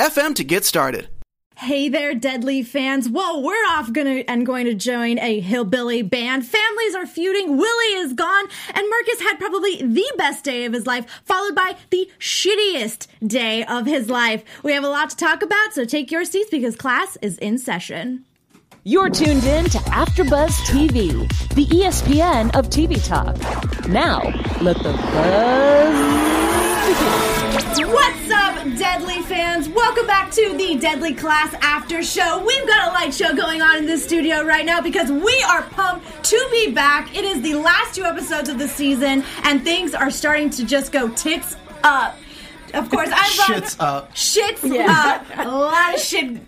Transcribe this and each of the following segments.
anchor.fm to get started. Hey there, Deadly fans. Whoa, we're off gonna and going to join a hillbilly band. Families are feuding, Willie is gone, and Marcus had probably the best day of his life, followed by the shittiest day of his life. We have a lot to talk about, so take your seats because class is in session. You're tuned in to AfterBuzz TV, the ESPN of TV talk. Now, let the buzz begin. What's up, Deadly fans? Welcome back to the Deadly Class After Show. We've got a light show going on in this studio right now because we are pumped to be back. It is the last two episodes of the season, and things are starting to just go tits up. Of course, I'm Shits up. Shits up. A lot of shit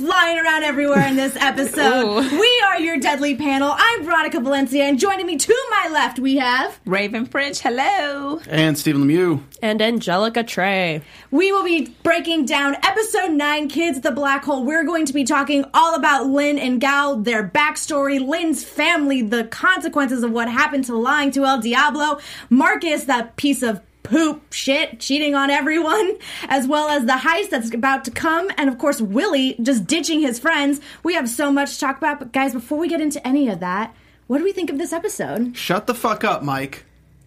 flying around everywhere in this episode. we are your Deadly panel. I'm Veronica Valencia, and joining me to my left, we have. Raiven French, hello. And Stephen Lemieux. And Angelica Trae. We will be breaking down episode 9 Kids the Black Hole. We're going to be talking all about Lin and Gao, their backstory, Lin's family, the consequences of what happened to lying to El Diablo, Marcus, that piece of poop shit cheating on everyone as well as the heist that's about to come and of course willie just ditching his friends we have so much to talk about but guys before we get into any of that what do we think of this episode Shut the fuck up, Mike.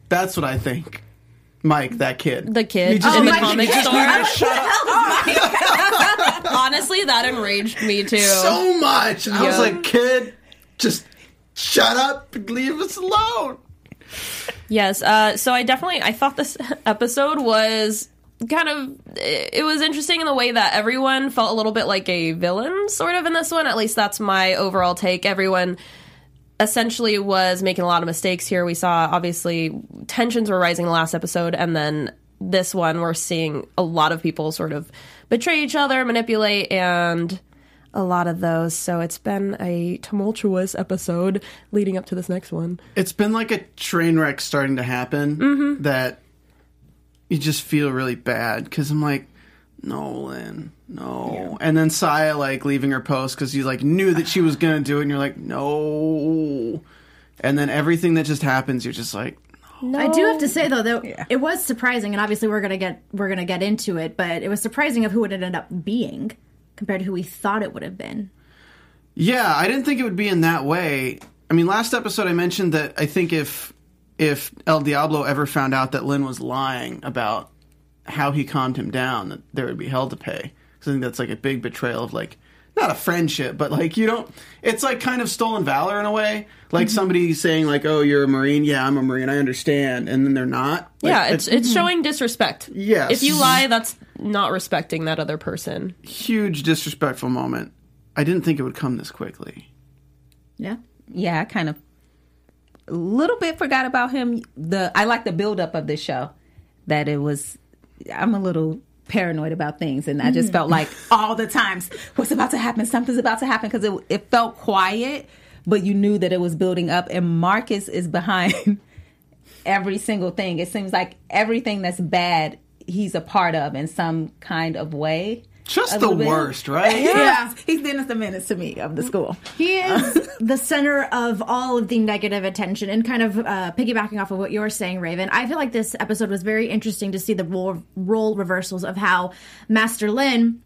That's what I think. Mike, that kid. The kid You just in the need to comic just store. need to shut up Honestly, that enraged me too. so much. I was like, kid, just shut up and leave us alone. Yes. Uh, so I definitely I thought this episode was kind of it was interesting in the way that everyone felt a little bit like a villain sort of in this one. At least that's my overall take. Everyone essentially was making a lot of mistakes here. We saw obviously tensions were rising in the last episode and then this one we're seeing a lot of people sort of betray each other, manipulate and a lot of those. So it's been a tumultuous episode leading up to this next one. It's been like a train wreck starting to happen Mm-hmm. that you just feel really bad because I'm like, Nolan, no. And then Saya like leaving her post because you like knew that she was gonna do it, and you're like, no. And then everything that just happens, you're just like, I do have to say though that it was surprising, and obviously we're gonna get we're gonna get into it, but it was surprising of who it ended up being compared to who we thought it would have been. Yeah, I didn't think it would be in that way. I mean, last episode I mentioned that I think if if El Diablo ever found out that Lin was lying about how he calmed him down, that there would be hell to pay. Because I think that's like a big betrayal of like not a friendship, but like you don't. It's like kind of stolen valor in a way. Like mm-hmm. somebody saying like, "Oh, you're a marine." Yeah, I'm a marine. I understand, and then they're not. Like, yeah, it's it's mm-hmm. showing disrespect. Yes. If you lie, that's not respecting that other person. huge disrespectful moment. I didn't think it would come this quickly. Yeah. Yeah, I kind of a little bit forgot about him. The I like the buildup of this show. That it was. I'm a little paranoid about things, and I just felt like mm. all the times, what's about to happen? Something's about to happen because it it felt quiet, but you knew that it was building up. And Marcus is behind every single thing. It seems like everything that's bad, he's a part of in some kind of way. Just the bit. worst, right? Yeah, he's Dennis the Menace to me of the school. He is the center of all of the negative attention, and kind of uh, piggybacking off of what you're saying, Raiven. I feel like this episode was very interesting to see the role, role reversals of how Master Lin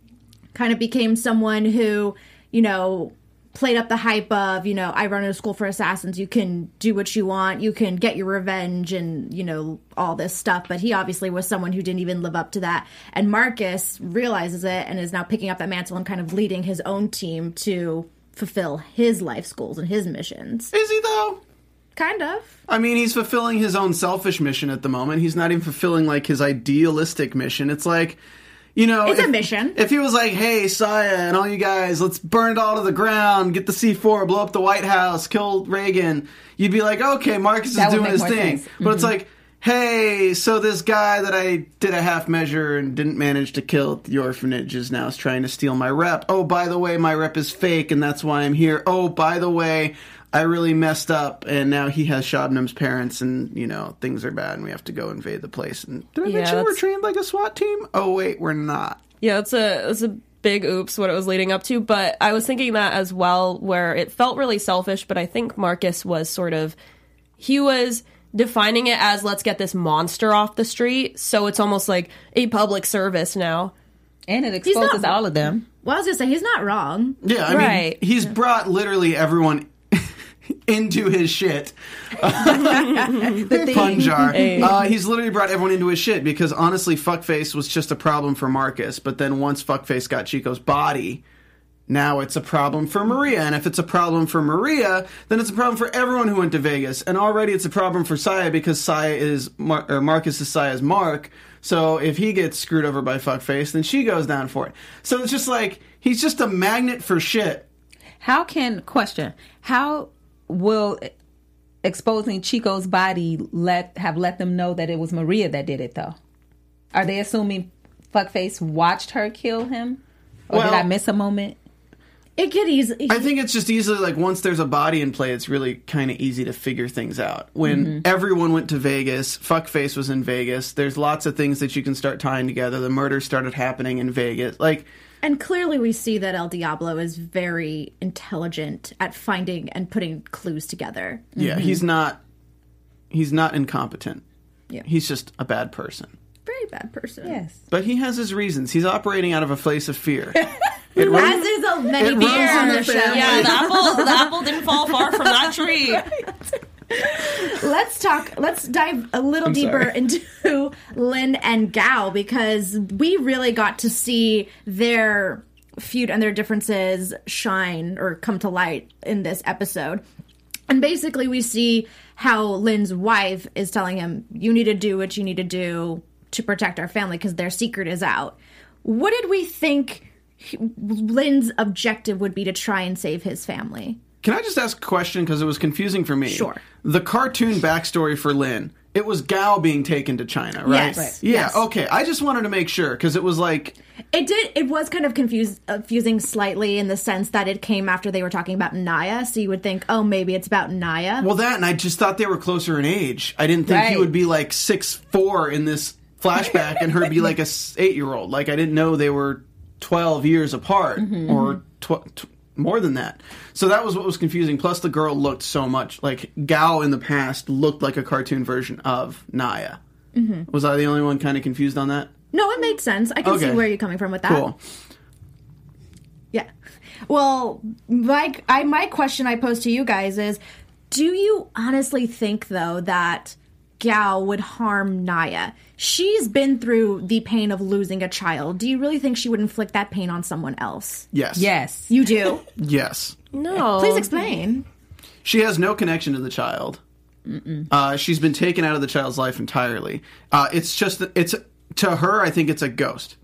kind of became someone who, you know, played up the hype of, you know, I run a school for assassins. You can do what you want. You can get your revenge and, you know, all this stuff. But he obviously was someone who didn't even live up to that. And Marcus realizes it and is now picking up that mantle and kind of leading his own team to fulfill his life's goals and his missions. Is he though? Kind of. I mean, he's fulfilling his own selfish mission at the moment. He's not even fulfilling like his idealistic mission. It's like, you know, It's a if- mission. If he was like, "Hey, Saya and all you guys, let's burn it all to the ground, get the C4, blow up the White House, kill Reagan," you'd be like, "Okay, Marcus is That would doing his thing." sense. But it's mm-hmm. like, hey, so this guy that I did a half measure and didn't manage to kill at the orphanage is now trying to steal my rep. Oh, by the way, my rep is fake and that's why I'm here. Oh, by the way, I really messed up and now he has Shabnam's parents and, you know, things are bad and we have to go invade the place. And did I Yeah, mention we're trained like a SWAT team? Oh, wait, we're not. Yeah, it's a it's a big oops what it was leading up to, but I was thinking that as well where it felt really selfish, but I think Marcus was sort of he was defining it as let's get this monster off the street, so it's almost like a public service now. And it not- exposes all of them. Well, I was gonna say he's not wrong. Yeah, I Right. mean, he's brought literally everyone into his shit. Pun jar. Uh, he's literally brought everyone into his shit because honestly, Fuckface was just a problem for Marcus. But then once Fuckface got Chico's body, now it's a problem for Maria. And if it's a problem for Maria, then it's a problem for everyone who went to Vegas. And already it's a problem for Saya because Saya is Mar- or Marcus is Saya's Mark. So if he gets screwed over by Fuckface, then she goes down for it. So it's just like he's just a magnet for shit. How can question? How will exposing Chico's body let have let them know that it was Maria that did it though? Are they assuming Fuckface watched her kill him? Or did I miss a moment? It could easily. I think it's just easily like once there's a body in play, it's really kind of easy to figure things out. When mm-hmm. everyone went to Vegas, Fuckface was in Vegas. There's lots of things that you can start tying together. The murder started happening in Vegas. Like, And clearly, we see that El Diablo is very intelligent at finding and putting clues together. yeah, mm-hmm. he's not he's not incompetent. Yeah. He's just a bad person. Very bad person. Yes. But he has his reasons. He's operating out of a place of fear. It runs- As is a many It people on the the show. Yeah, the apple the apple didn't fall far from that tree. Let's talk. Let's dive a little I'm deeper sorry. into Lin and Gao because we really got to see their feud and their differences shine or come to light in this episode. And basically, we see how Lin's wife is telling him, "You need to do what you need to do to protect our family because their secret is out." What did we think Lin's objective would be to try and save his family? Can I just ask a question because it was confusing for me? Sure. The cartoon backstory for Lin, it was Gao being taken to China, right? Yes. Right. Yeah. Yes. Okay. I just wanted to make sure because it was like, It did. It was kind of confused, confusing slightly in the sense that it came after they were talking about Naya. So you would think, oh, maybe it's about Naya. well, that, and I just thought they were closer in age. I didn't think he would be like six four in this flashback, and her be like a eight year old. Like I didn't know they were twelve years apart Mm-hmm, or tw- t- more than that. So that was what was confusing. Plus, the girl looked so much like Gao in the past looked like a cartoon version of Naya. Mm-hmm. Was I the only one kind of confused on that? no, it made sense. I can Okay. see where you're coming from with that. Cool. Yeah. Well, my I my question I pose to you guys is, do you honestly think though that Gao would harm Naya? She's been through the pain of losing a child. Do you really think she would inflict that pain on someone else? Yes. Yes. You do. Yes. No. Please explain. She has no connection to the child. Uh, she's been taken out of the child's life entirely. Uh, it's just that it's to her. I think it's a ghost.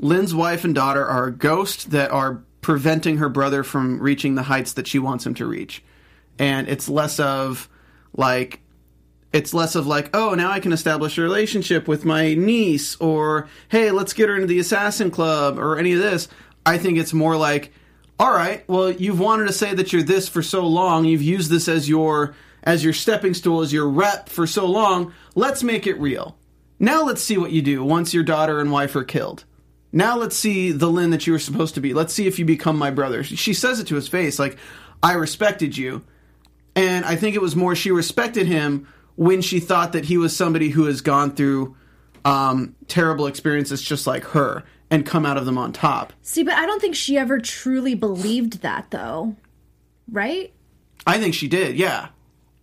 Lin's wife and daughter are a ghost that are preventing her brother from reaching the heights that she wants him to reach, and it's less of like it's less of like, oh, now I can establish a relationship with my niece, or hey, let's get her into the assassin club, or any of this. I think it's more like, all right, well, you've wanted to say that you're this for so long, you've used this as your as your stepping stool, as your rep for so long. Let's make it real. Now let's see what you do once your daughter and wife are killed. Now let's see the Lin that you were supposed to be. Let's see if you become my brother. She says it to his face, like, I respected you. And I think it was more she respected him when she thought that he was somebody who has gone through um, terrible experiences just like her and come out of them on top. See, but I don't think she ever truly believed that, though. Right? I think she did, yeah.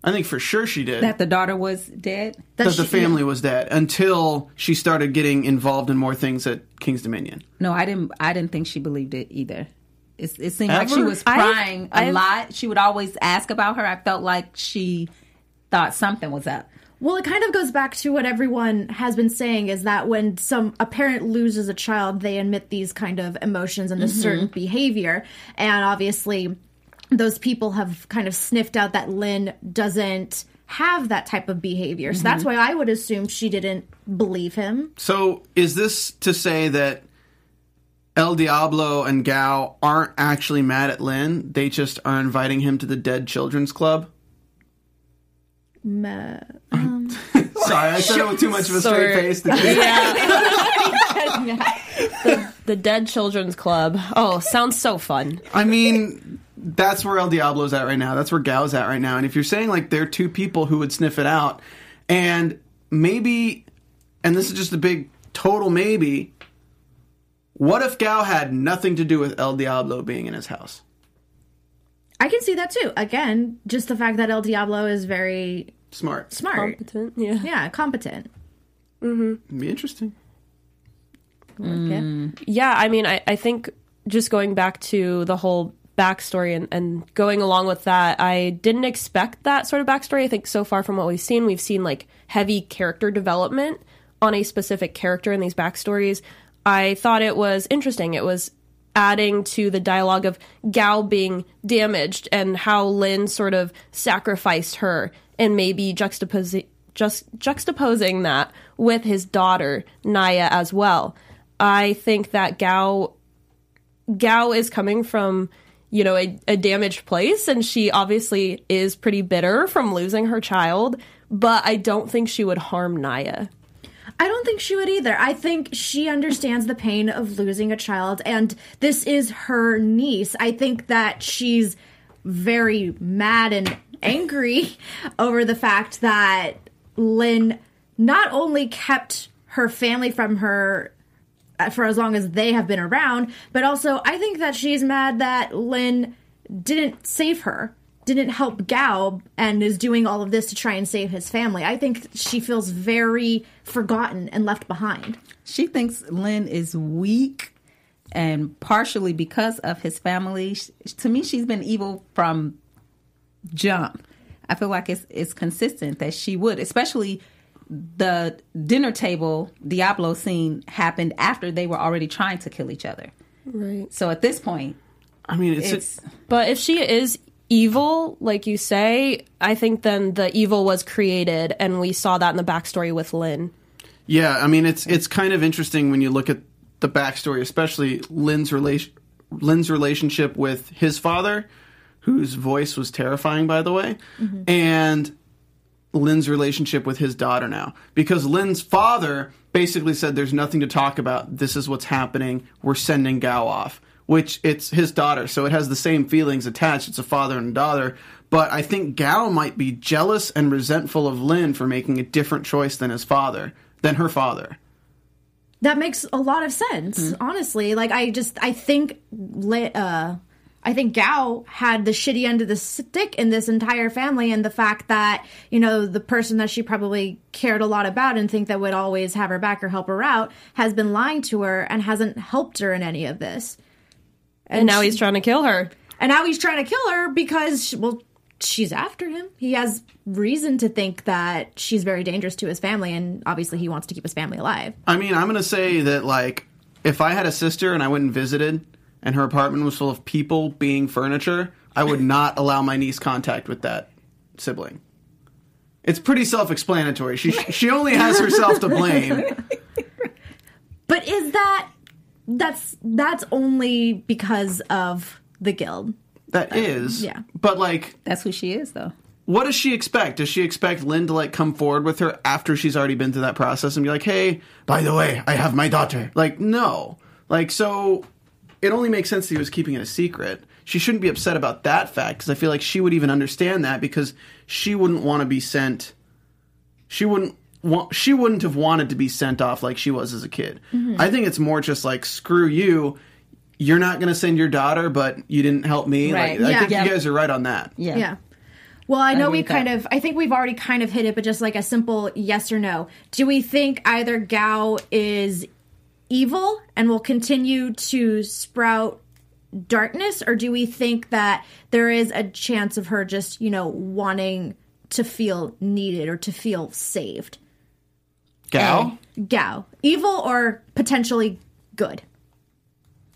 I think for sure she did. That the daughter was dead. That that the she- family was dead until she started getting involved in more things at King's Dominion. No, I didn't. I didn't think she believed it either. It, it seemed like she Ever? was I've- crying a I've- lot. She would always ask about her. I felt like she thought something was up. Well, it kind of goes back to what everyone has been saying is that when some a parent loses a child, they emit these kind of emotions and this mm-hmm. certain behavior. And obviously, those people have kind of sniffed out that Lin doesn't have that type of behavior. So that's mm-hmm. why I would assume she didn't believe him. So is this to say that El Diablo and Gao aren't actually mad at Lin? They just are inviting him to the Dead Children's Club? Ma- um, Sorry, I said it with too much of a straight Sorry. face. The kids- The Dead Children's Club. Oh, sounds so fun. I mean, that's where El Diablo's at right now. That's where Gao's at right now. And if you're saying like there are two people who would sniff it out, and maybe, and this is just a big total maybe, what if Gao had nothing to do with El Diablo being in his house? I can see that too. Again, just the fact that El Diablo is very Smart. smart. Competent. Yeah. yeah, competent. Mm-hmm. It'd be interesting. Yeah. Mm. Yeah, I mean, I, I think just going back to the whole backstory and, and going along with that, I didn't expect that sort of backstory. I think so far from what we've seen, we've seen like heavy character development on a specific character in these backstories. I thought it was interesting. It was adding to the dialogue of Gao being damaged and how Lin sort of sacrificed her and maybe juxtaposing just juxtaposing that with his daughter Naya as well. I think that Gao Gao is coming from you know a, a damaged place and she obviously is pretty bitter from losing her child but i don't think she would harm naya I don't think she would either. I think she understands the pain of losing a child, and this is her niece. I think that she's very mad and angry over the fact that Lin not only kept her family from her uh, for as long as they have been around, but also I think that she's mad that Lin didn't save her, didn't help Gao, and is doing all of this to try and save his family. I think she feels very forgotten and left behind. She thinks Lin is weak and partially because of his family. To me, she's been evil from jump. I feel like it's it's consistent that she would, especially the dinner table Diablo scene happened after they were already trying to kill each other. right So at this point, I mean, it's, it's but if she is evil like you say i think then the evil was created and we saw that in the backstory with lin yeah. I mean, it's it's kind of interesting when you look at the backstory, especially Lin's relation Lin's relationship with his father, whose voice was terrifying, by the way, mm-hmm. and Lin's relationship with his daughter now. Because Lin's father basically said, There's nothing to talk about. This is what's happening. We're sending Gao off. Which it's his daughter, so it has the same feelings attached. It's a father and daughter. But I think Gao might be jealous and resentful of Lin for making a different choice than his father, than her father. That makes a lot of sense, honestly. Like I just I think uh I think Gao had the shitty end of the stick in this entire family and the fact that, you know, the person that she probably cared a lot about and think that would always have her back or help her out has been lying to her and hasn't helped her in any of this. And now he's trying to kill her And now he's trying to kill her because, well, she's after him. He has reason to think that she's very dangerous to his family, and obviously he wants to keep his family alive. I mean, I'm gonna say that like if I had a sister and I went and visited and her apartment was full of people being furniture, I would not allow my niece contact with that sibling. It's pretty self-explanatory. She she only has herself to blame. But is that that's that's only because of the guild? That is. yeah. But like that's who she is, though. what does she expect? Does she expect Lin to like come forward with her after she's already been through that process and be like, "Hey, by the way, I have my daughter." Like, no. Like so it only makes sense that he was keeping it a secret. She shouldn't be upset about that fact because I feel like she would even understand that because she wouldn't want to be sent she wouldn't want she wouldn't have wanted to be sent off like she was as a kid. I think it's more just like screw you. You're not going to send your daughter, but you didn't help me. Right. Like, I think Yeah. you guys are right on that. Yeah. Yeah. Well, I know agree we kind that. of I think we've already kind of hit it, but just like a simple yes or no. Do we think either Gao is evil and will continue to sprout darkness or do we think that there is a chance of her just, you know, wanting to feel needed or to feel saved? Gal? Uh, Gao, evil or potentially good?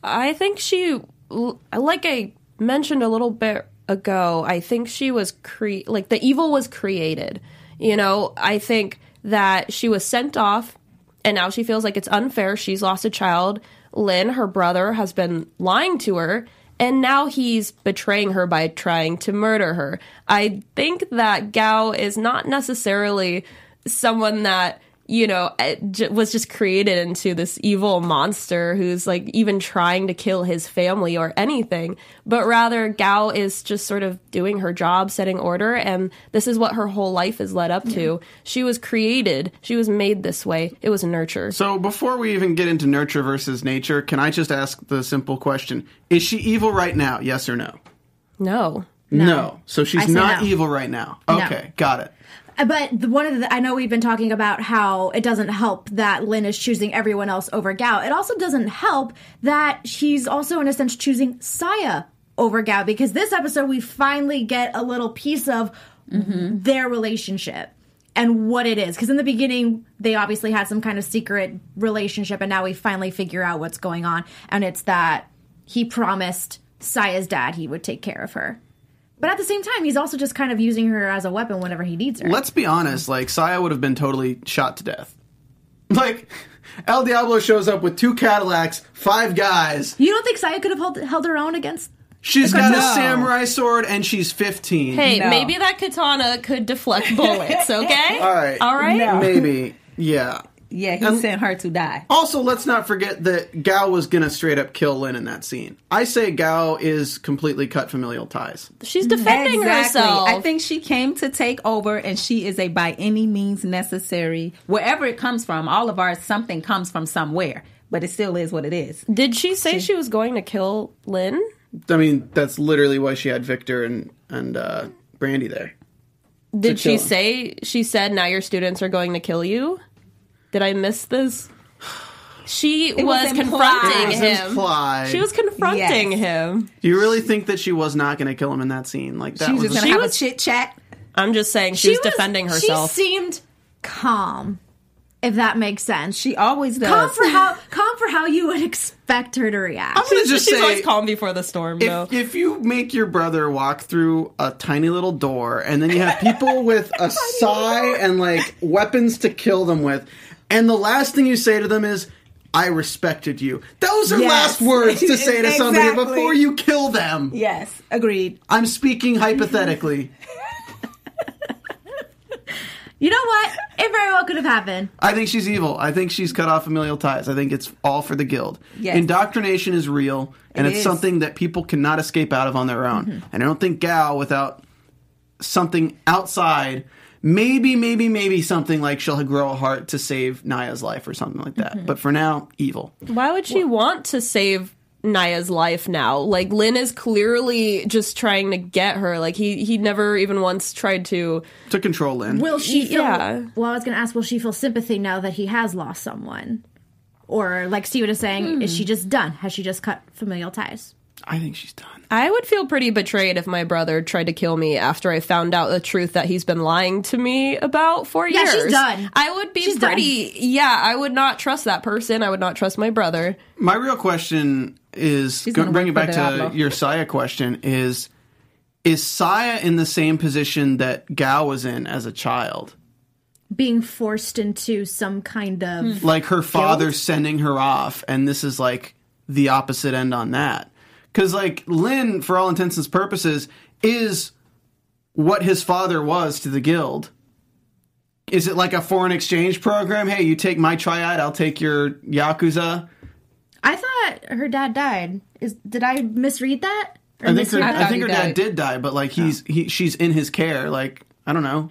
I think she, like I mentioned a little bit ago, I think she was cre- like the evil was created. You know, I think that she was sent off and now she feels like it's unfair. She's lost a child. Lin, her brother, has been lying to her and now he's betraying her by trying to murder her. I think that Gao is not necessarily someone that you know eh, was just created into this evil monster who's like even trying to kill his family or anything but rather Gao is just sort of doing her job setting order and this is what her whole life is led up to she was created she was made this way it was nurture So before we even get into nurture versus nature, can I just ask the simple question: Is she evil right now? Yes or no? no No. So she's not no. evil right now. Okay, got it. Uh, But the, one of the, I know we've been talking about how it doesn't help that Lin is choosing everyone else over Gao. It also doesn't help that she's also, in a sense, choosing Saya over Gao because this episode we finally get a little piece of their relationship and what it is. Because in the beginning, they obviously had some kind of secret relationship, and now we finally figure out what's going on. And it's that he promised Saya's dad he would take care of her. But at the same time, he's also just kind of using her as a weapon whenever he needs her. Let's be honest. Like Saya would have been totally shot to death. Like El Diablo shows up with two Cadillacs, five guys. You don't think Saya could have held, held her own against? She's got a samurai sword and she's 15. hey No. maybe that katana could deflect bullets okay All right. all right No. Maybe. Yeah. Yeah, he Um, sent her to die. Also, let's not forget that Gao was gonna straight up kill Lin in that scene. I say Gao is completely cut familial ties. she's defending herself I think she came to take over, and she is a by any means necessary. Wherever it comes from, all of ours, something comes from somewhere, but it still is what it is. Did she say she was going to kill Lin? I mean, that's literally why she had Victor and and uh, Brandy there. Did she him. say she said now your students are going to kill you? Did I miss this? She was, was confronting It was him. implied. She was confronting Yes. him. Do you really think that she was not going to kill him in that scene? Like that She was was. just gonna have was- a chit chat. I'm just saying she, was, defending herself. She seemed calm, if that makes sense. She always does. calm for how calm for how you would expect her to react. I'm gonna just She's say, always calm before the storm, though. if, if you make your brother walk through a tiny little door and then you have people with a sigh and like weapons to kill them with, and the last thing you say to them is, I respected you. Those are Yes. last words to say to somebody Exactly. before you kill them. Yes, agreed. I'm speaking hypothetically. you know what? It very well could have happened. I think she's evil. I think she's cut off familial ties. I think it's all for the guild. Yes. Indoctrination is real, and It it's is. something that people cannot escape out of on their own. Mm-hmm. And I don't think Gao, without something outside, maybe, maybe, maybe something like she'll grow a heart to save Naya's life or something like that. Mm-hmm. But for now, evil. Why would she want to save Naya's life now? Like Lin is clearly just trying to get her. Like he he never even once tried to. To control Lin. Will she feel? Yeah. Well, I was going to ask, will she feel sympathy now that he has lost someone? Or, like Stephen is saying, is hmm. she just done? Has she just cut familial ties? I think she's done. I would feel pretty betrayed if my brother tried to kill me after I found out the truth that he's been lying to me about for Yeah, years. she's done. I would be She's done. Yeah, I would not trust that person. I would not trust my brother. My real question is go, gonna bring it back to Diablo. your Saya question is is Saya in the same position that Gao was in as a child? Being forced into some kind of. Like her father sending her off and this is like the opposite end on that. Cuz like Lin for all intents and purposes is what his father was to the guild. Is it like a foreign exchange program? Hey, you take my triad, I'll take your yakuza. I thought her dad died. Is Did I misread that? Or I think her, misread I think her he dad died. did die, but like he's oh. he she's in his care. Like I don't know.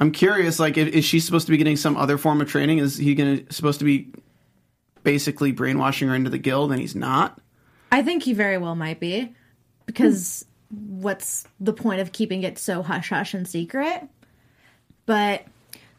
I'm curious. Like, is she supposed to be getting some other form of training? Is he gonna supposed to be basically brainwashing her into the guild, and he's not? I think he very well might be. Because what's the point of keeping it so hush hush and secret? But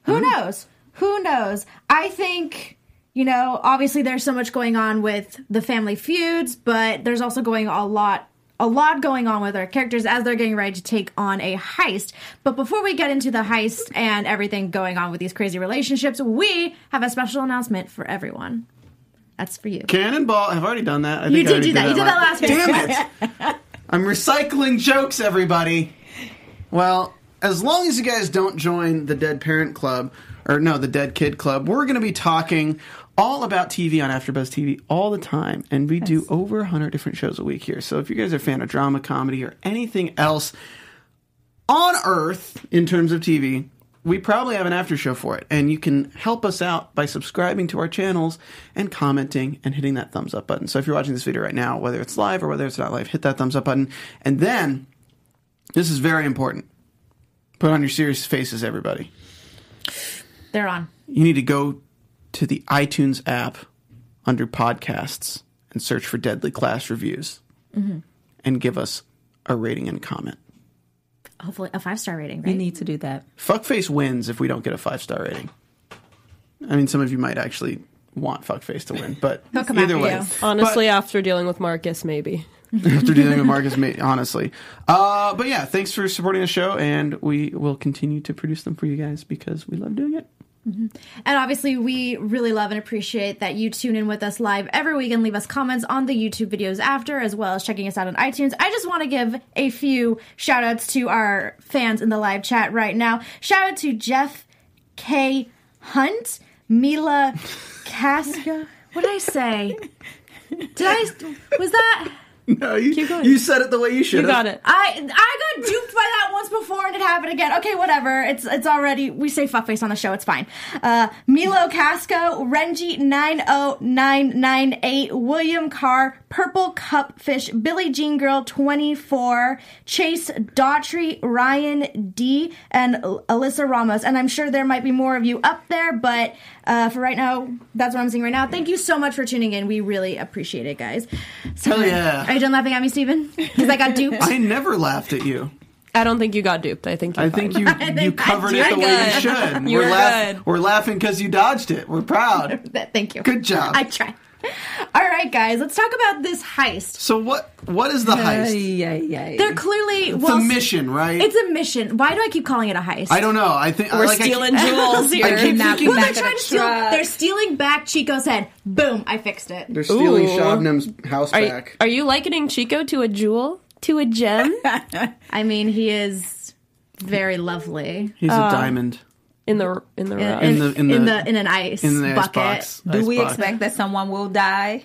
who knows? Who knows? I think, you know, obviously there's so much going on with the family feuds, but there's also going a lot a lot going on with our characters as they're getting ready to take on a heist. But before we get into the heist and everything going on with these crazy relationships, we have a special announcement for everyone. That's for you. Cannonball. I've already done that. I You did do that. You did that last week. Damn it! I'm recycling jokes, everybody. Well, as long as you guys don't join the Dead Parent Club, or no, the Dead Kid Club, we're going to be talking all about TV on AfterBuzz TV all the time, and we do over 100 different shows a week here. So if you guys are a fan of drama, comedy, or anything else on Earth in terms of TV, we probably have an after show for it. And you can help us out by subscribing to our channels and commenting and hitting that thumbs up button. So if you're watching this video right now, whether it's live or whether it's not live, hit that thumbs up button. And then, this is very important. Put on your serious faces, everybody. They're on. You need to go to the iTunes app under podcasts and search for Deadly Class Reviews mm-hmm. and give us a rating and comment. Hopefully, a five star rating, You right? need to do that. Fuckface wins if we don't get a five star rating. I mean, some of you might actually want Fuckface to win, but He'll come either way, you. Honestly, after dealing with Marcus, maybe. after dealing with Marcus, mate, honestly. Uh, but yeah, thanks for supporting the show, and we will continue to produce them for you guys because we love doing it. Mm-hmm. And obviously, we really love and appreciate that you tune in with us live every week and leave us comments on the YouTube videos after, as well as checking us out on iTunes. I just want to give a few shout outs to our fans in the live chat right now. Shout out to Jeff K. Hunt, Mila Casca. What did I say? Did I? Was that? No, you, you said it the way you should You got it. I I got duped by that once before happened again. Okay, whatever. It's it's already we say fuckface on the show. It's fine. Uh, Milo Casco, Renji nine oh nine nine eight, William Carr, Purple Cupfish, Billie Jean Girl twenty four, Chase Daughtry, Ryan D, and Alyssa Ramos. And I'm sure there might be more of you up there, but uh, for right now, that's what I'm seeing right now. Thank you so much for tuning in. We really appreciate it, guys. So, Hell yeah. Are you done laughing at me, Stephen? Because I got duped. I never laughed at you. I don't think you got duped. I think you're I think fine. you think you I covered it the way you should. You we're, were laugh- good. we're laughing because you dodged it. We're proud. Thank you. Good job. I tried. All right, guys, let's talk about this heist. So what what is the heist? Yeah, yeah. They're clearly It's well, a mission, right? It's a mission. Why do I keep calling it a heist? I don't know. I think We're like, I stealing keep- jewels here. I keep Knocking thinking Well, they're back trying to steal. They're stealing back Chico's head. Boom! I fixed it. they're stealing Ooh. Shabnam's house Are, back. are you likening Chico to a jewel? To a gem? I mean, he is very lovely He's a um, diamond in the in the rough. in, the- in in the- the in an ice in the bucket. icebox. Do we Icebox. expect that someone will die?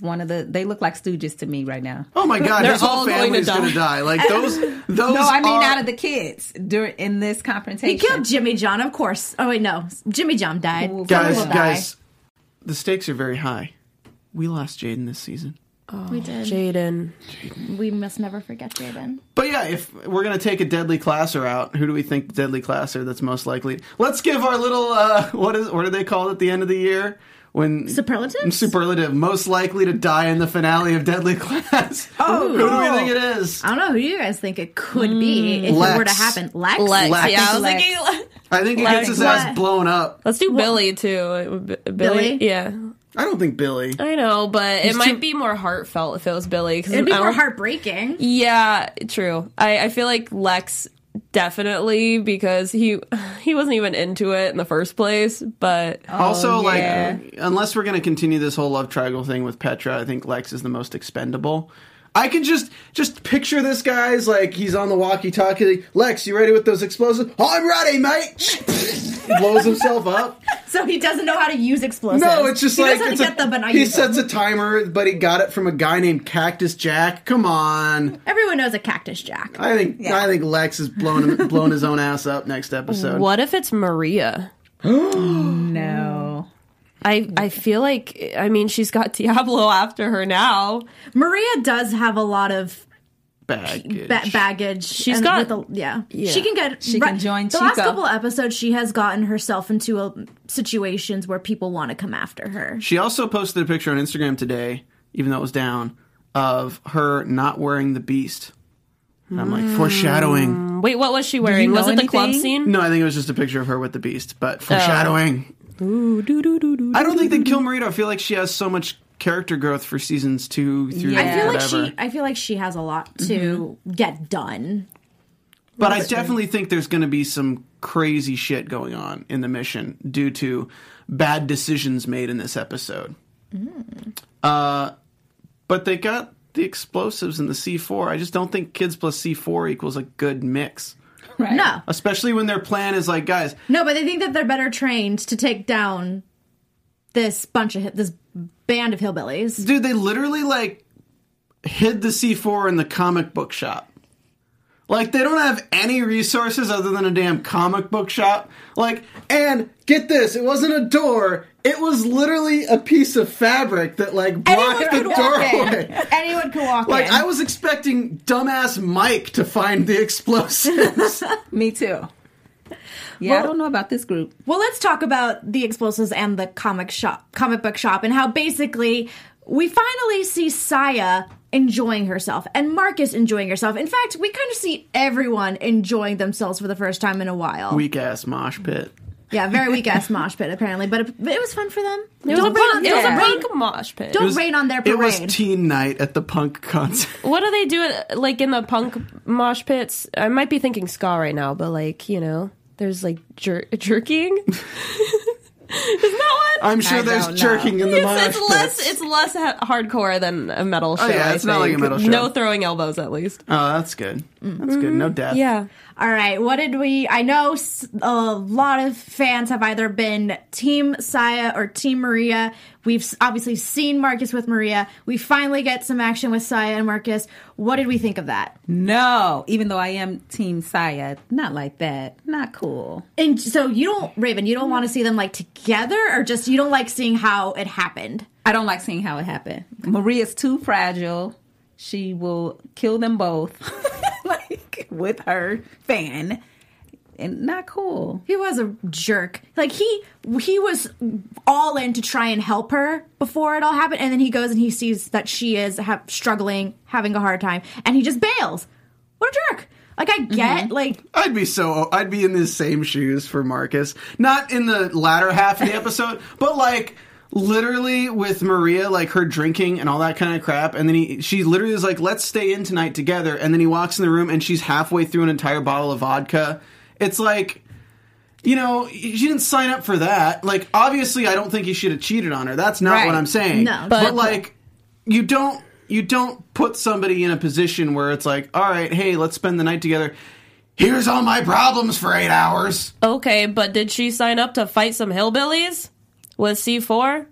One of the they look like stooges to me right now. Oh my god, They're his whole all going to family's die. gonna die. Like those those No, I mean are- out of the kids during in this confrontation. He killed Jimmy John, of course. Oh wait, no, Jimmy John died. Ooh, guys, Someone will guys, the stakes are very high. We lost Jaden this season. Die. we did. Jaden. We must never forget Jaden. But yeah, if we're gonna take a deadly classer out, who do we think deadly classer that's most likely? Let's give our little uh, what is what do they call it at the end of the year when Superlatives? superlative most likely to die in the finale of Deadly Class. Oh, who do we think it is? I don't know who you guys think it could be if Lex. it were to happen. Lex. Lex. Lex. Yeah, I was Lex. thinking. I think he Like gets his what? ass blown up. Let's do Billy too. Uh, Billy? Billy? Yeah. I don't think Billy. I know, but it might too- be more heartfelt if it was Billy. Cause It'd be more heartbreaking. Yeah, true. I, I feel like Lex definitely because he he wasn't even into it in the first place. But oh, also, yeah. like, unless we're going to continue this whole love triangle thing with Petra, I think Lex is the most expendable. I can just just picture this guy's like he's on the walkie-talkie. Like, Lex, you ready with those explosives? Oh, I'm ready, mate. Blows himself up. So he doesn't know how to use explosives. No, it's just he like it's to a- them, but not he use them. sets a timer, but he got it from a guy named Cactus Jack. Come on, Everyone knows a cactus jack. I think Yeah. I think Lex is blowing blowing his own ass up next episode. what if it's Maria? No. I I feel like I mean she's got Diablo after her now. Maria does have a lot of Baggage. ba- baggage. She's and got- with a- yeah. Yeah. She can get. She can join The last Chico. couple episodes, she has gotten herself into a, situations where people want to come after her. She also posted a picture on Instagram today, even though it was down, of her not wearing the beast. And I'm like, hmm. foreshadowing. Wait, what was she wearing? know Was it the club scene? No, I think it was just a picture of her with the beast, but oh. foreshadowing. Ooh, doo, doo, doo, doo. I don't think they kill Marita. I feel like she has so much character growth for seasons two through Yeah. I feel like whatever. she. I feel like she has a lot to get done. But I definitely think there's going to be some crazy shit going on in the mission due to bad decisions made in this episode. Uh, but they got the explosives and the C4. I just don't think kids plus C4 equals a good mix. Right. No, Especially when their plan is like, guys, no, but they think that they're better trained to take down this bunch of this band of hillbillies. dude, they literally like hid the C4 in the comic book shop. Like they don't have any resources other than a damn comic book shop. Like, and get this, it wasn't a door. It was literally a piece of fabric that like blocked Anyone the could doorway. Anyone could walk Like in. I was expecting dumbass Mike to find the explosives. Me too. Yeah, I don't know about this group. Well, let's talk about the explosives and the comic shop, comic book shop, and how basically we finally see Saya enjoying herself and Marcus enjoying herself. In fact, we kind of see everyone enjoying themselves for the first time in a while. Weak ass mosh pit. Yeah, very weak ass mosh pit apparently, but it, it was fun for them. It was, a, Don't rain punk, on it was a punk mosh pit. Don't was- rain on their parade. It was parade. teen night at the punk concert. What do they do at, like in the punk mosh pits? I might be thinking ska right now, but like you know, there's like jer- jerking. Isn't that what? I'm sure I there's don't know. jerking in the mosh It's, it's less it's less ha- hardcore than a metal show. Oh, yeah, I it's not like a metal show. No throwing elbows, at least. Oh, that's good. That's good. No mm-hmm. death. Yeah. All right, what did we? I know a lot of fans have either been Team Saya or Team Maria. We've obviously seen Marcus with Maria. We finally get some action with Saya and Marcus. What did we think of that? No, even though I am Team Saya, not like that. Not cool. And so you don't, Raven, you don't want to see them like together, or just you don't like seeing how it happened. I don't like seeing how it happened. Maria's too fragile. She will kill them both, like with her fan, and not cool. He was a jerk. Like he he was all in to try and help her before it all happened, and then he goes and he sees that she is ha- struggling, having a hard time, and he just bails. What a jerk! Like I get, mm-hmm. like I'd be so I'd be in the same shoes for Marcus. Not in the latter half of the episode, but like literally with Maria, like her drinking and all that kind of crap, and then he she literally is like, Let's stay in tonight together and then he walks in the room and she's halfway through an entire bottle of vodka. It's like you know, she didn't sign up for that. Like, obviously, I don't think he should have cheated on her. That's not Right. what I'm saying. No. but, But- like, you don't you don't put somebody in a position where it's like, all right, hey, let's spend the night together. Here's all my problems for eight hours. Okay, but did she sign up to fight some hillbillies? Was C four?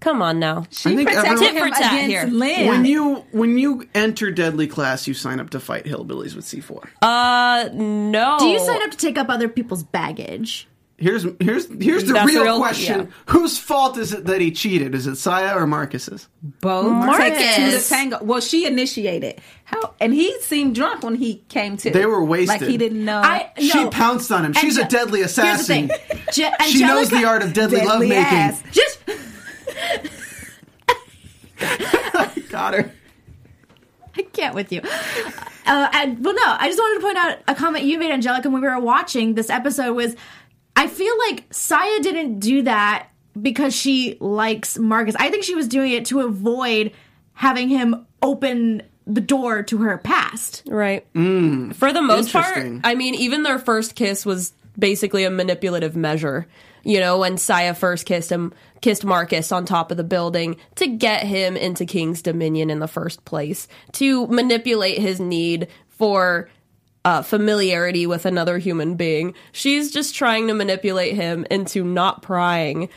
Come on now. She I think protected everyone- him Tit for tat against here. Lin. When you when you enter deadly class, you sign up to fight hillbillies with C4. Uh, no. do you sign up to take up other people's baggage? Here's here's here's the That's real, the real- question: yeah. Whose fault is it that he cheated? Is it Saya or Marcus's? both Marcus. takes two to tango. Well, she initiated. How and he seemed drunk when he came to. They were wasted. Like he didn't know. I She pounced on him. She's a Ange- deadly Here's the assassin. thing. Je- She knows the art of deadly, Deadly lovemaking. ass. Just Got her. I can't with you. Uh, and, well, no, I just wanted to point out a comment you made, Angelica, when we were watching this episode. Was I feel like Saya didn't do that because she likes Marcus. I think she was doing it to avoid having him open the door to her past. Right. Mm, for the most part, I mean, even their first kiss was basically a manipulative measure. You know, when Saya first kissed him, kissed Marcus on top of the building to get him into King's Dominion in the first place, to manipulate his need for uh, familiarity with another human being. She's just trying to manipulate him into not prying.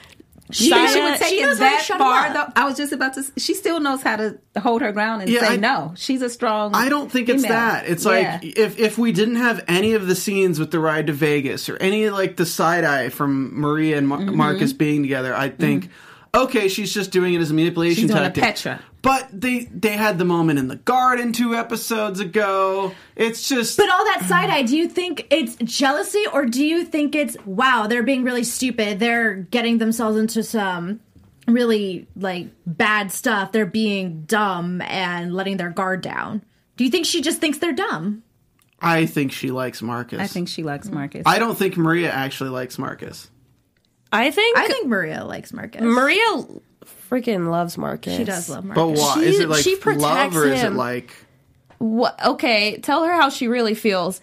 You think she would take she it knows how to that shut far? Though I was just about to. She still knows how to hold her ground and Yeah, say I- no. She's a strong. I don't think it's female. that. It's Yeah. like if if we didn't have any of the scenes with the ride to Vegas or any like the side eye from Maria and Mar- Mm-hmm. Marcus being together, I think okay, she's just doing it as a manipulation She's doing a tactic. Petra. But they they had the moment in the garden two episodes ago. It's just But all that side eye, do you think it's jealousy or do you think it's wow, they're being really stupid. They're getting themselves into some really like bad stuff. They're being dumb and letting their guard down. Do you think she just thinks they're dumb? I think she likes Marcus. I think she likes Marcus. I don't think Maria actually likes Marcus. I think, I think Maria likes Marcus. Maria freaking loves Marcus. she does love Marcus. But why? She- is it like she love protects or is it like What? Okay, tell her how she really feels.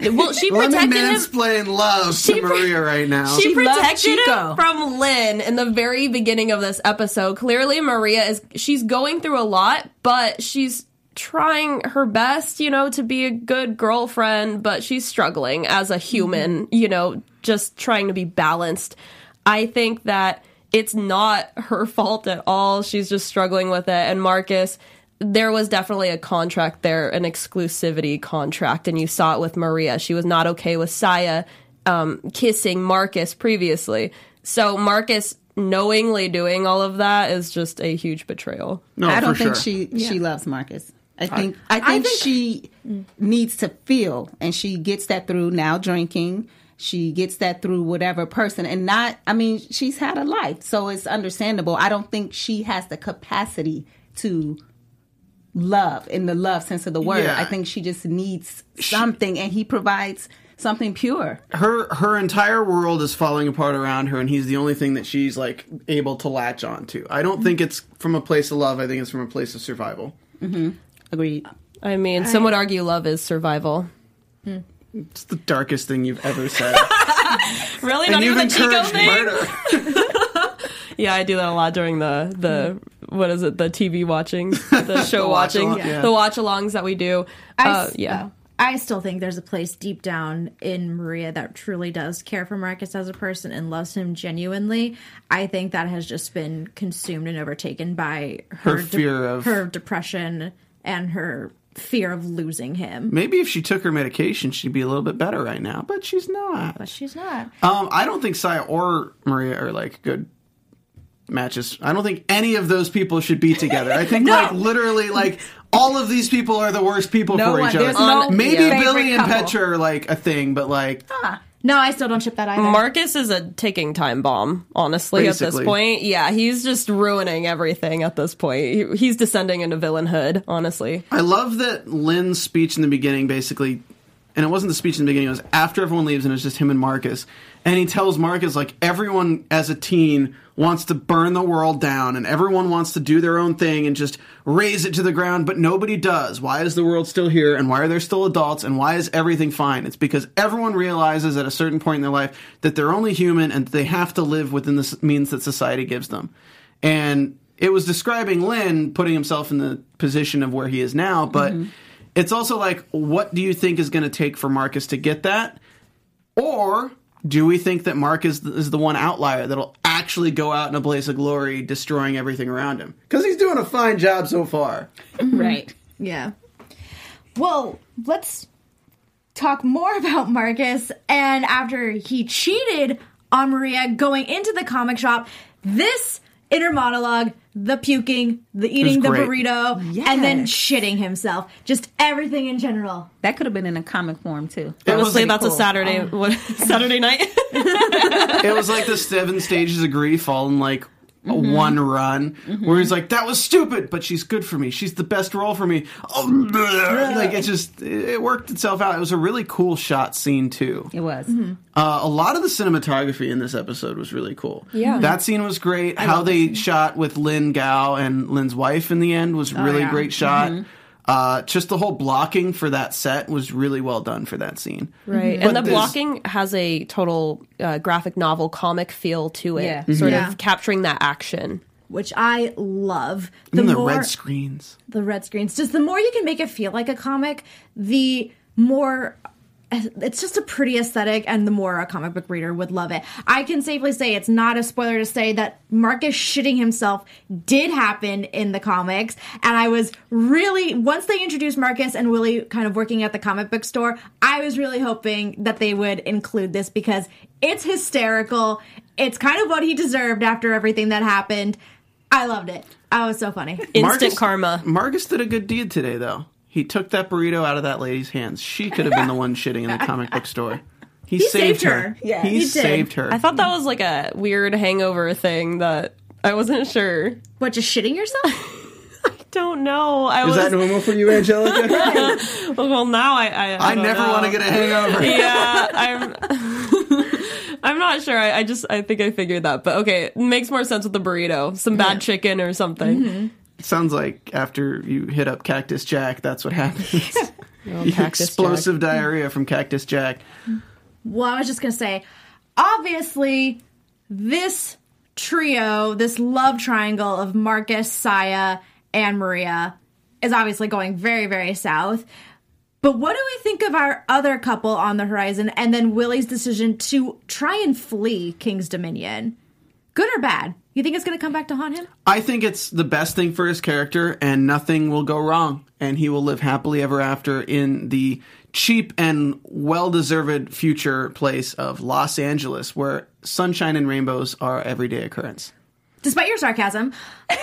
Well, she let me protected him. mansplain love She to Maria right now? She, She protected Chico. him from Lin in the very beginning of this episode. Clearly, Maria is she's going through a lot, but she's trying her best, you know, to be a good girlfriend, but she's struggling as a human, mm-hmm. you know, just trying to be balanced. I think that it's not her fault at all. She's just struggling with it. And Marcus, there was definitely a contract there, an exclusivity contract, and you saw it with Maria. She was not okay with Saya um, kissing Marcus previously. So Marcus knowingly doing all of that is just a huge betrayal. No, I don't for think sure. she she loves Marcus. I think I think, she needs to feel, and she gets that through now drinking. She gets that through whatever person, and not. I mean, she's had a life, so it's understandable. I don't think she has the capacity to love in the love sense of the word. Yeah. I think she just needs something, and he provides something pure. her her entire world is falling apart around her and he's the only thing that she's like able to latch on to i don't think it's from a place of love i think it's from a place of survival mm-hmm. Agreed. I mean, some would argue love is survival. It's the darkest thing you've ever said Really? and Not you've even the Chico encouraged thing? murder Yeah, I do that a lot during the the what is it? The TV watching, the show watching, watch-along, yeah. the watch alongs that we do. I Uh, s- yeah. uh, I still think there's a place deep down in Maria that truly does care for Marcus as a person and loves him genuinely. I think that has just been consumed and overtaken by her, Her fear of- her depression and her fear of losing him. maybe if she took her medication she'd be a little bit better right now but she's not. But she's not. um i don't think saya or maria are like good matches. I don't think any of those people should be together. I think like literally like all of these people are the worst people No for one- each other no maybe favorite billy and couple. petra are like a thing but like No, I still don't ship that either. Marcus is a ticking time bomb, honestly, at this point. Yeah, he's just ruining everything at this point. He- He's descending into villainhood, honestly. I love that Lin's speech in the beginning basically, and it wasn't the speech in the beginning, it was after everyone leaves and it's just him and Marcus. And he tells Marcus, like, everyone as a teen wants to burn the world down and everyone wants to do their own thing and just raise it to the ground, but nobody does. Why is the world still here? And why are there still adults? And why is everything fine? It's because everyone realizes at a certain point in their life that they're only human and they have to live within the means that society gives them. And it was describing Lin putting himself in the position of where he is now, but mm-hmm. it's also like, what do you think is going to take for Marcus to get that? Or do we think that Mark Marcus is the one outlier that'll actually go out in a blaze of glory, destroying everything around him? Because he's doing a fine job so far. Mm-hmm. Right. Yeah. Well, let's talk more about Marcus. And after he cheated on Maria going into the comic shop, this inner monologue, the puking, the eating the great. burrito, and then shitting himself. Just everything in general. That could have been in a comic form too. It was, Honestly, like, that's a cool. Saturday oh. what, Saturday night. it was like the seven stages of grief all in like a mm-hmm. one run mm-hmm. where he's like that was stupid but she's good for me she's the best role for me oh, bleh. like it just it worked itself out it was a really cool shot scene too It was. Mm-hmm. uh, a lot of the cinematography in this episode was really cool. Yeah. that scene was great. How they shot with Lin Gao and Lin's wife in the end was oh, really yeah. great shot. Uh, just the whole blocking for that set was really well done for that scene. Right. But And the this- blocking has a total uh, graphic novel comic feel to it. Yeah. Sort Yeah. of capturing that action. Which I love. And the more- red screens. the red screens. Just the more you can make it feel like a comic, the more it's just a pretty aesthetic and the more a comic book reader would love it. I can safely say it's not a spoiler to say that Marcus shitting himself did happen in the comics and I was really once they introduced Marcus and Willie kind of working at the comic book store, I was really hoping that they would include this because it's hysterical. It's kind of what he deserved after everything that happened. I loved it. Oh, I was so funny. Instant Marcus- karma. Marcus did a good deed today, though. He took that burrito out of that lady's hands. She could have been the one shitting in the comic book store. He, saved, saved her. her. Yeah. he, He saved her. I thought that was like a weird hangover thing that I wasn't sure. What, just shitting yourself? I don't know. I Is was that normal for you, Angelica? well now I I, I don't never want to get a hangover. yeah, I'm. I'm not sure. I, I just I think I figured that, but okay, it makes more sense with the burrito, some bad chicken or something. Mm-hmm. Sounds like after you hit up Cactus Jack, that's what happens. You Cactus explosive diarrhea from Cactus Jack. Well, I was just going to say, obviously, this trio, this love triangle of Marcus, Saya, and Maria is obviously going very, very south. But what do we think of our other couple on the horizon and then Willie's decision to try and flee King's Dominion? Good or bad? You think it's going to come back to haunt him? I think it's the best thing for his character, and nothing will go wrong, and he will live happily ever after in the cheap and well deserved future place of Los Angeles, where sunshine and rainbows are everyday occurrence. Despite your sarcasm,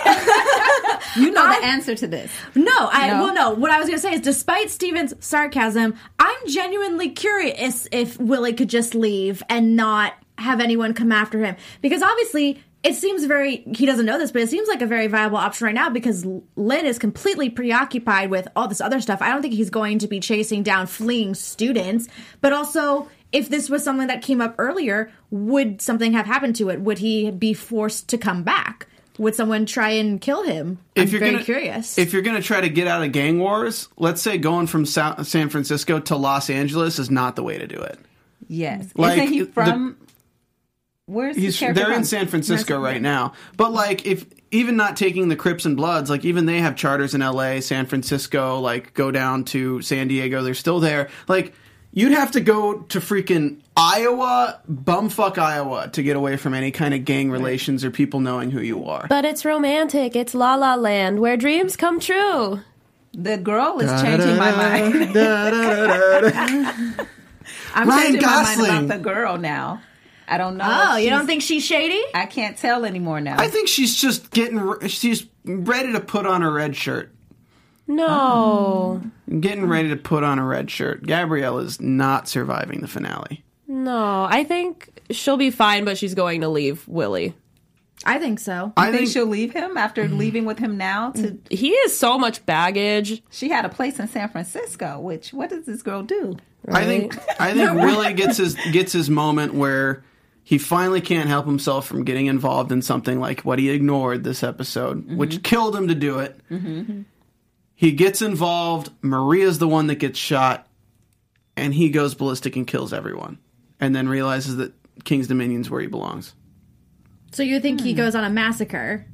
You know the answer to this. No, I No? well no. What I was gonna say is despite Stephen's sarcasm, I'm genuinely curious if Willie could just leave and not have anyone come after him. Because obviously it seems very he doesn't know this, but it seems like a very viable option right now because Lin is completely preoccupied with all this other stuff. I don't think he's going to be chasing down fleeing students, but also if this was something that came up earlier, would something have happened to it? Would he be forced to come back? Would someone try and kill him? I'm very gonna, curious. If you're going to try to get out of gang wars, let's say going from Sa- San Francisco to Los Angeles is not the way to do it. Yes. Like, Isn't he the- from? Where's his He's character they're in? San Francisco right now. But like if even not taking the Crips and Bloods, like even they have charters in LA, San Francisco, like go down to San Diego, they're still there. Like you'd have to go to freaking Iowa, bumfuck Iowa to get away from any kind of gang relations or people knowing who you are. But it's romantic. It's La La Land, where dreams come true. The girl is changing my mind. I'm Ryan changing my Gosling. mind about the girl now. I don't know. Oh, you don't think she's shady? I can't tell anymore now. I think she's just getting she's ready to put on a red shirt. No. Getting ready to put on a red shirt. Gabrielle is not surviving the finale. No. I think she'll be fine, but she's going to leave Willie. I think so. I I think think she'll leave him after mm. leaving with him now. To He has so much baggage. she had a place in San Francisco. Which what does this girl do? I think I think Willie gets his gets his moment where he finally can't help himself from getting involved in something like what he ignored this episode, mm-hmm. which killed him to do it. Mm-hmm. He gets involved. Maria's the one that gets shot, and he goes ballistic and kills everyone, and then realizes that King's Dominion's where he belongs. So you think he hmm. goes on a massacre?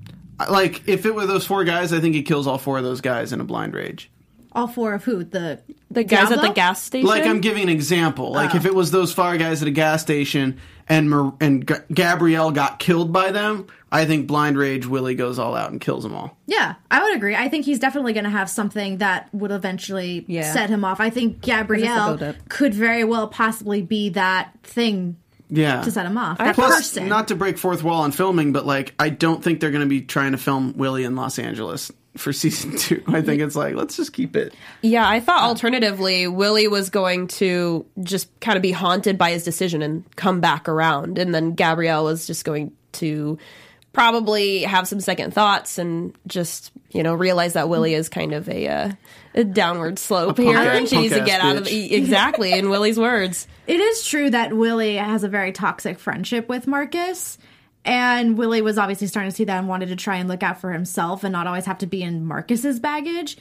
Like if it were those four guys, I think he kills all four of those guys in a blind rage. All four of who? The The guys at the gas station. Like I'm giving an example. Like if oh. it was those fire guys at a gas station and Mar- and G- Gabrielle got killed by them, I think blind rage Willie goes all out and kills them all. Yeah, I would agree. I think he's definitely going to have something that would eventually Yeah. set him off. I think Gabrielle could very well possibly be that thing Yeah. to set him off. That Plus, person. not to break fourth wall on filming, but like I don't think they're going to be trying to film Willie in Los Angeles for season two. I think it's like let's just keep it. Yeah, I thought alternatively, Willie was going to just kind of be haunted by his decision and come back around. And then Gabrielle was just going to probably have some second thoughts and just, you know, realize that Willie is kind of a, uh, a downward slope here. punk- And she needs to punk-ass get out of bitch. the. Exactly, in Willie's words. It is true that Willie has a very toxic friendship with Marcus. And Willie was obviously starting to see that and wanted to try and look out for himself and not always have to be in Marcus's baggage.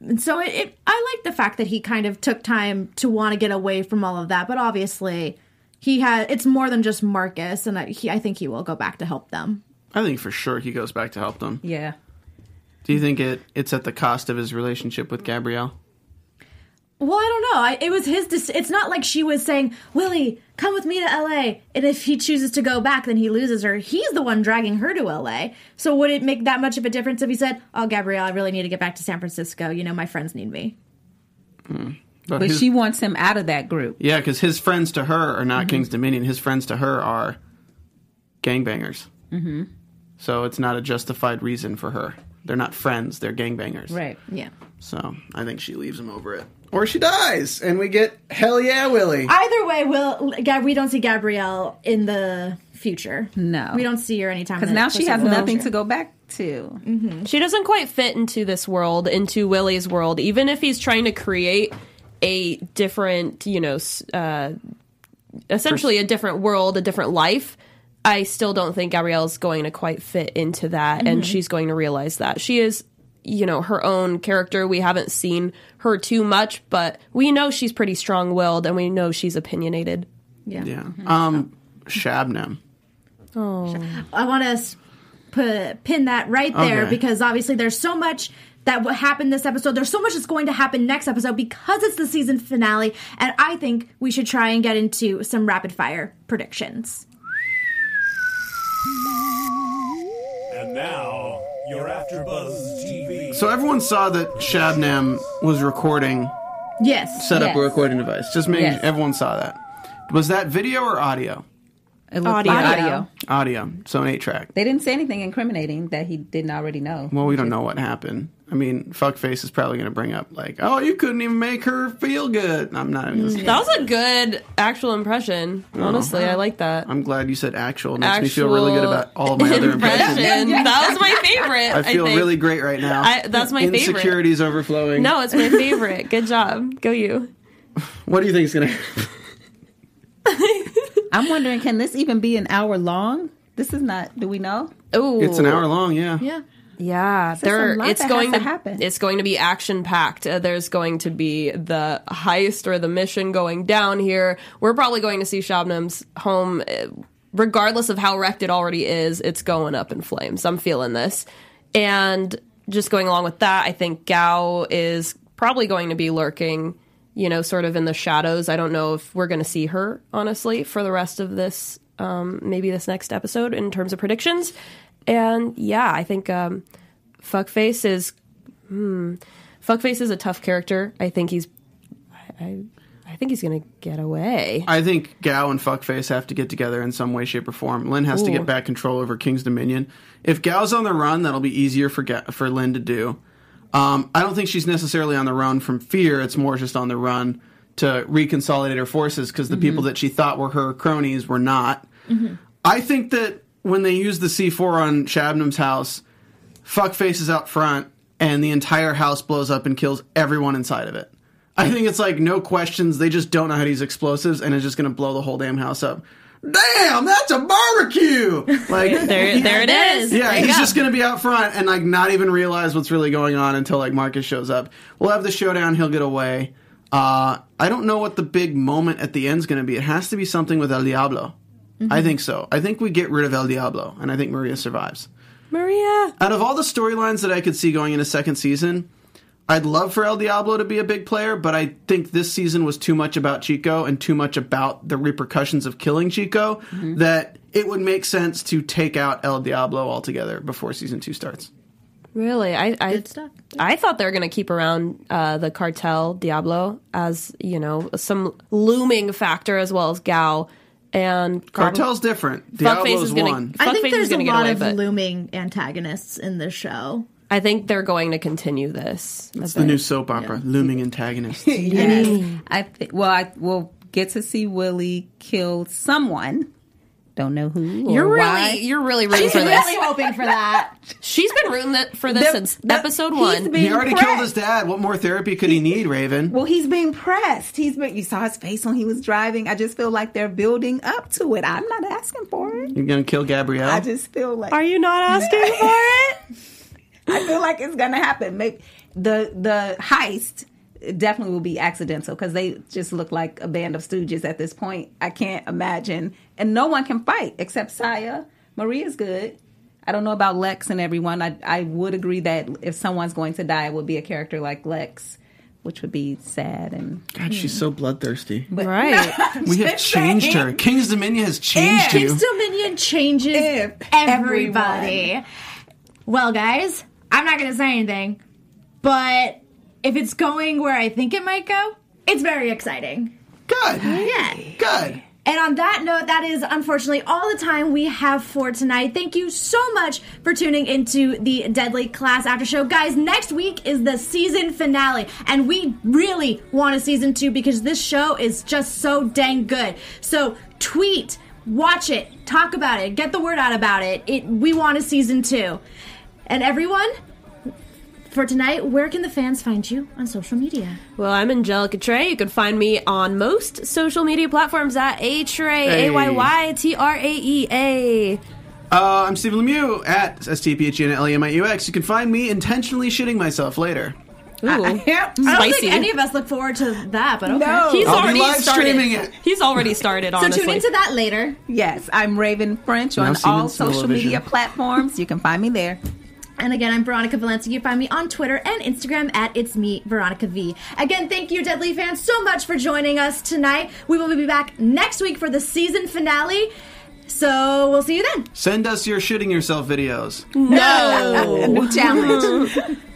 And so it, it I like the fact that he kind of took time to want to get away from all of that, but obviously he had it's more than just Marcus and I, he, I think he will go back to help them. I think for sure he goes back to help them. Yeah. Do you think it it's at the cost of his relationship with Gabrielle? Well, I don't know. I, it was his. Dec- it's not like she was saying, "Willie, come with me to L.A." And if he chooses to go back, then he loses her. He's the one dragging her to L.A. So would it make that much of a difference if he said, "Oh, Gabrielle, I really need to get back to San Francisco. You know, my friends need me." But, But his- she wants him out of that group. yeah, because his friends to her are not King's Dominion. His friends to her are gangbangers. Mm-hmm. So it's not a justified reason for her. They're not friends. They're gangbangers. Right. Yeah. So I think she leaves him over it, or she dies, and we get hell yeah, Willie. Either way, will Gab- we don't see Gabrielle in the future. No. we don't see her anytime. Because now she has nothing to go back to. She doesn't quite fit into this world, into Willie's world, even if he's trying to create a different, you know, uh, essentially a different world, a different life. I still don't think Gabrielle's going to quite fit into that, and she's going to realize that. She is, you know, her own character. We haven't seen her too much, but we know she's pretty strong willed, and we know she's opinionated. Yeah. yeah. Um, Shabnam. Oh. I want to put pin that right there Okay. because obviously there's so much that what happened this episode. There's so much that's going to happen next episode because it's the season finale, and I think we should try and get into some rapid fire predictions. And now, you're AfterBuzz TV. So everyone saw that Shabnam was recording, Yes. set up a recording device. Just making Yes. everyone saw that. Was that video or audio? It looked Audio. like audio. Audio. So an eight track. They didn't say anything incriminating that he didn't already know. Well, we don't know what happened. I mean, fuckface is probably going to bring up like, "Oh, you couldn't even make her feel good." I'm not even. Gonna That was a good actual impression. Honestly, I like that. I'm glad you said actual. It makes me feel really good about all of my other impressions. That was my favorite. I feel think. really great right now. I- that's my favorite. Insecurities overflowing. No, it's my favorite. Good job. Go you. What do you think is going to happen? I'm wondering, can this even be an hour long? This is not. Do we know? Oh, It's an hour long, yeah. Yeah. Yeah, a there. lot It's that going has to to happen. It's going to be action packed. Uh, there's going to be the heist or the mission going down here. We're probably going to see Shabnam's home, uh, regardless of how wrecked it already is. It's going up in flames. I'm feeling this, and just going along with that, I think Gao is probably going to be lurking. You know, sort of in the shadows. I don't know if we're going to see her honestly for the rest of this. Um, maybe this next episode in terms of predictions. And yeah, I think um, Fuckface is hmm, Fuckface is a tough character. I think he's I, I, I think he's gonna get away. I think Gao and Fuckface have to get together in some way, shape, or form. Lin has to get back control over King's Dominion. If Gao's on the run, that'll be easier for Ga- for Lin to do. Um, I don't think she's necessarily on the run from fear. It's more just on the run to reconsolidate her forces because the people that she thought were her cronies were not. I think that when they use the C4 on Shabnam's house, Fuckface is out front and the entire house blows up and kills everyone inside of it. I think it's like no questions. They just don't know how to use explosives and it's just going to blow the whole damn house up. Damn, that's a barbecue! Like There, there it is. yeah, There he's just going to be out front and like not even realize what's really going on until like Marcus shows up. We'll have the showdown. He'll get away. Uh, I don't know what the big moment at the end's going to be. It has to be something with El Diablo. I think so. I think we get rid of El Diablo, and I think Maria survives. Maria. Out of all the storylines that I could see going into second season, I'd love for El Diablo to be a big player, but I think this season was too much about Chico and too much about the repercussions of killing Chico that it would make sense to take out El Diablo altogether before season two starts. Really, I I, Good stuff. I thought they were going to keep around uh, the cartel Diablo as you know some looming factor as well as Gao and Cartel's different. Fuckface Diablo's is gonna- one. I think there's a lot away, of but- looming antagonists in this show. I think they're going to continue this. It's the new soap opera, Looming Antagonist. Yes. I think. Well, I will get to see Willie kill someone. Don't know who. You're why. really you're really rooting for this. really hoping for that. She's been rooting that, for this The- since the- episode one. he already pressed. killed his dad. What more therapy could he need, Raiven? Well, he's being pressed. He's been. You saw his face when he was driving. I just feel like they're building up to it. I'm not asking for it. You're gonna kill Gabrielle? I just feel like Are you not asking for it? I feel like it's gonna happen. Maybe the the heist definitely will be accidental because they just look like a band of stooges at this point. I can't imagine, and no one can fight except Saya. Maria's good. I don't know about Lex and everyone. I I would agree that if someone's going to die, it would be a character like Lex, which would be sad and. God, she's so bloodthirsty. right. We have changed her. King's Dominion has changed Yeah. you. King's Dominion changes If everybody. Well, guys, I'm not going to say anything, but if it's going where I think it might go, it's very exciting. Good. Yeah. Good. And on that note, that is unfortunately all the time we have for tonight. Thank you so much for tuning into the Deadly Class After Show. Guys, next week is the season finale, and we really want a season two because this show is just so dang good. So tweet, watch it, talk about it, get the word out about it. It we want a season two. And everyone, for tonight, where can the fans find you on social media? Well, I'm Angelica Trae. You can find me on most social media platforms at A Trey, Hey. A Y Y T R A E A. Uh, I'm Stephen Lemieux at STPHENLEMIUX. You can find me intentionally shitting myself later. Ooh. I don't Spicy. think any of us look forward to that, but okay. No. He's I'll be already live started. streaming it. He's already started, So honestly. tune into that later. Yes, I'm Raiven French Now on all social media platforms. You can find me there. And again, I'm Veronica Valencia. You can find me on Twitter and Instagram at It's Me, Veronica V. Again, thank you, Deadly fans, so much for joining us tonight. We will be back next week for the season finale. So we'll see you then. Send us your shitting yourself videos. No, new challenge.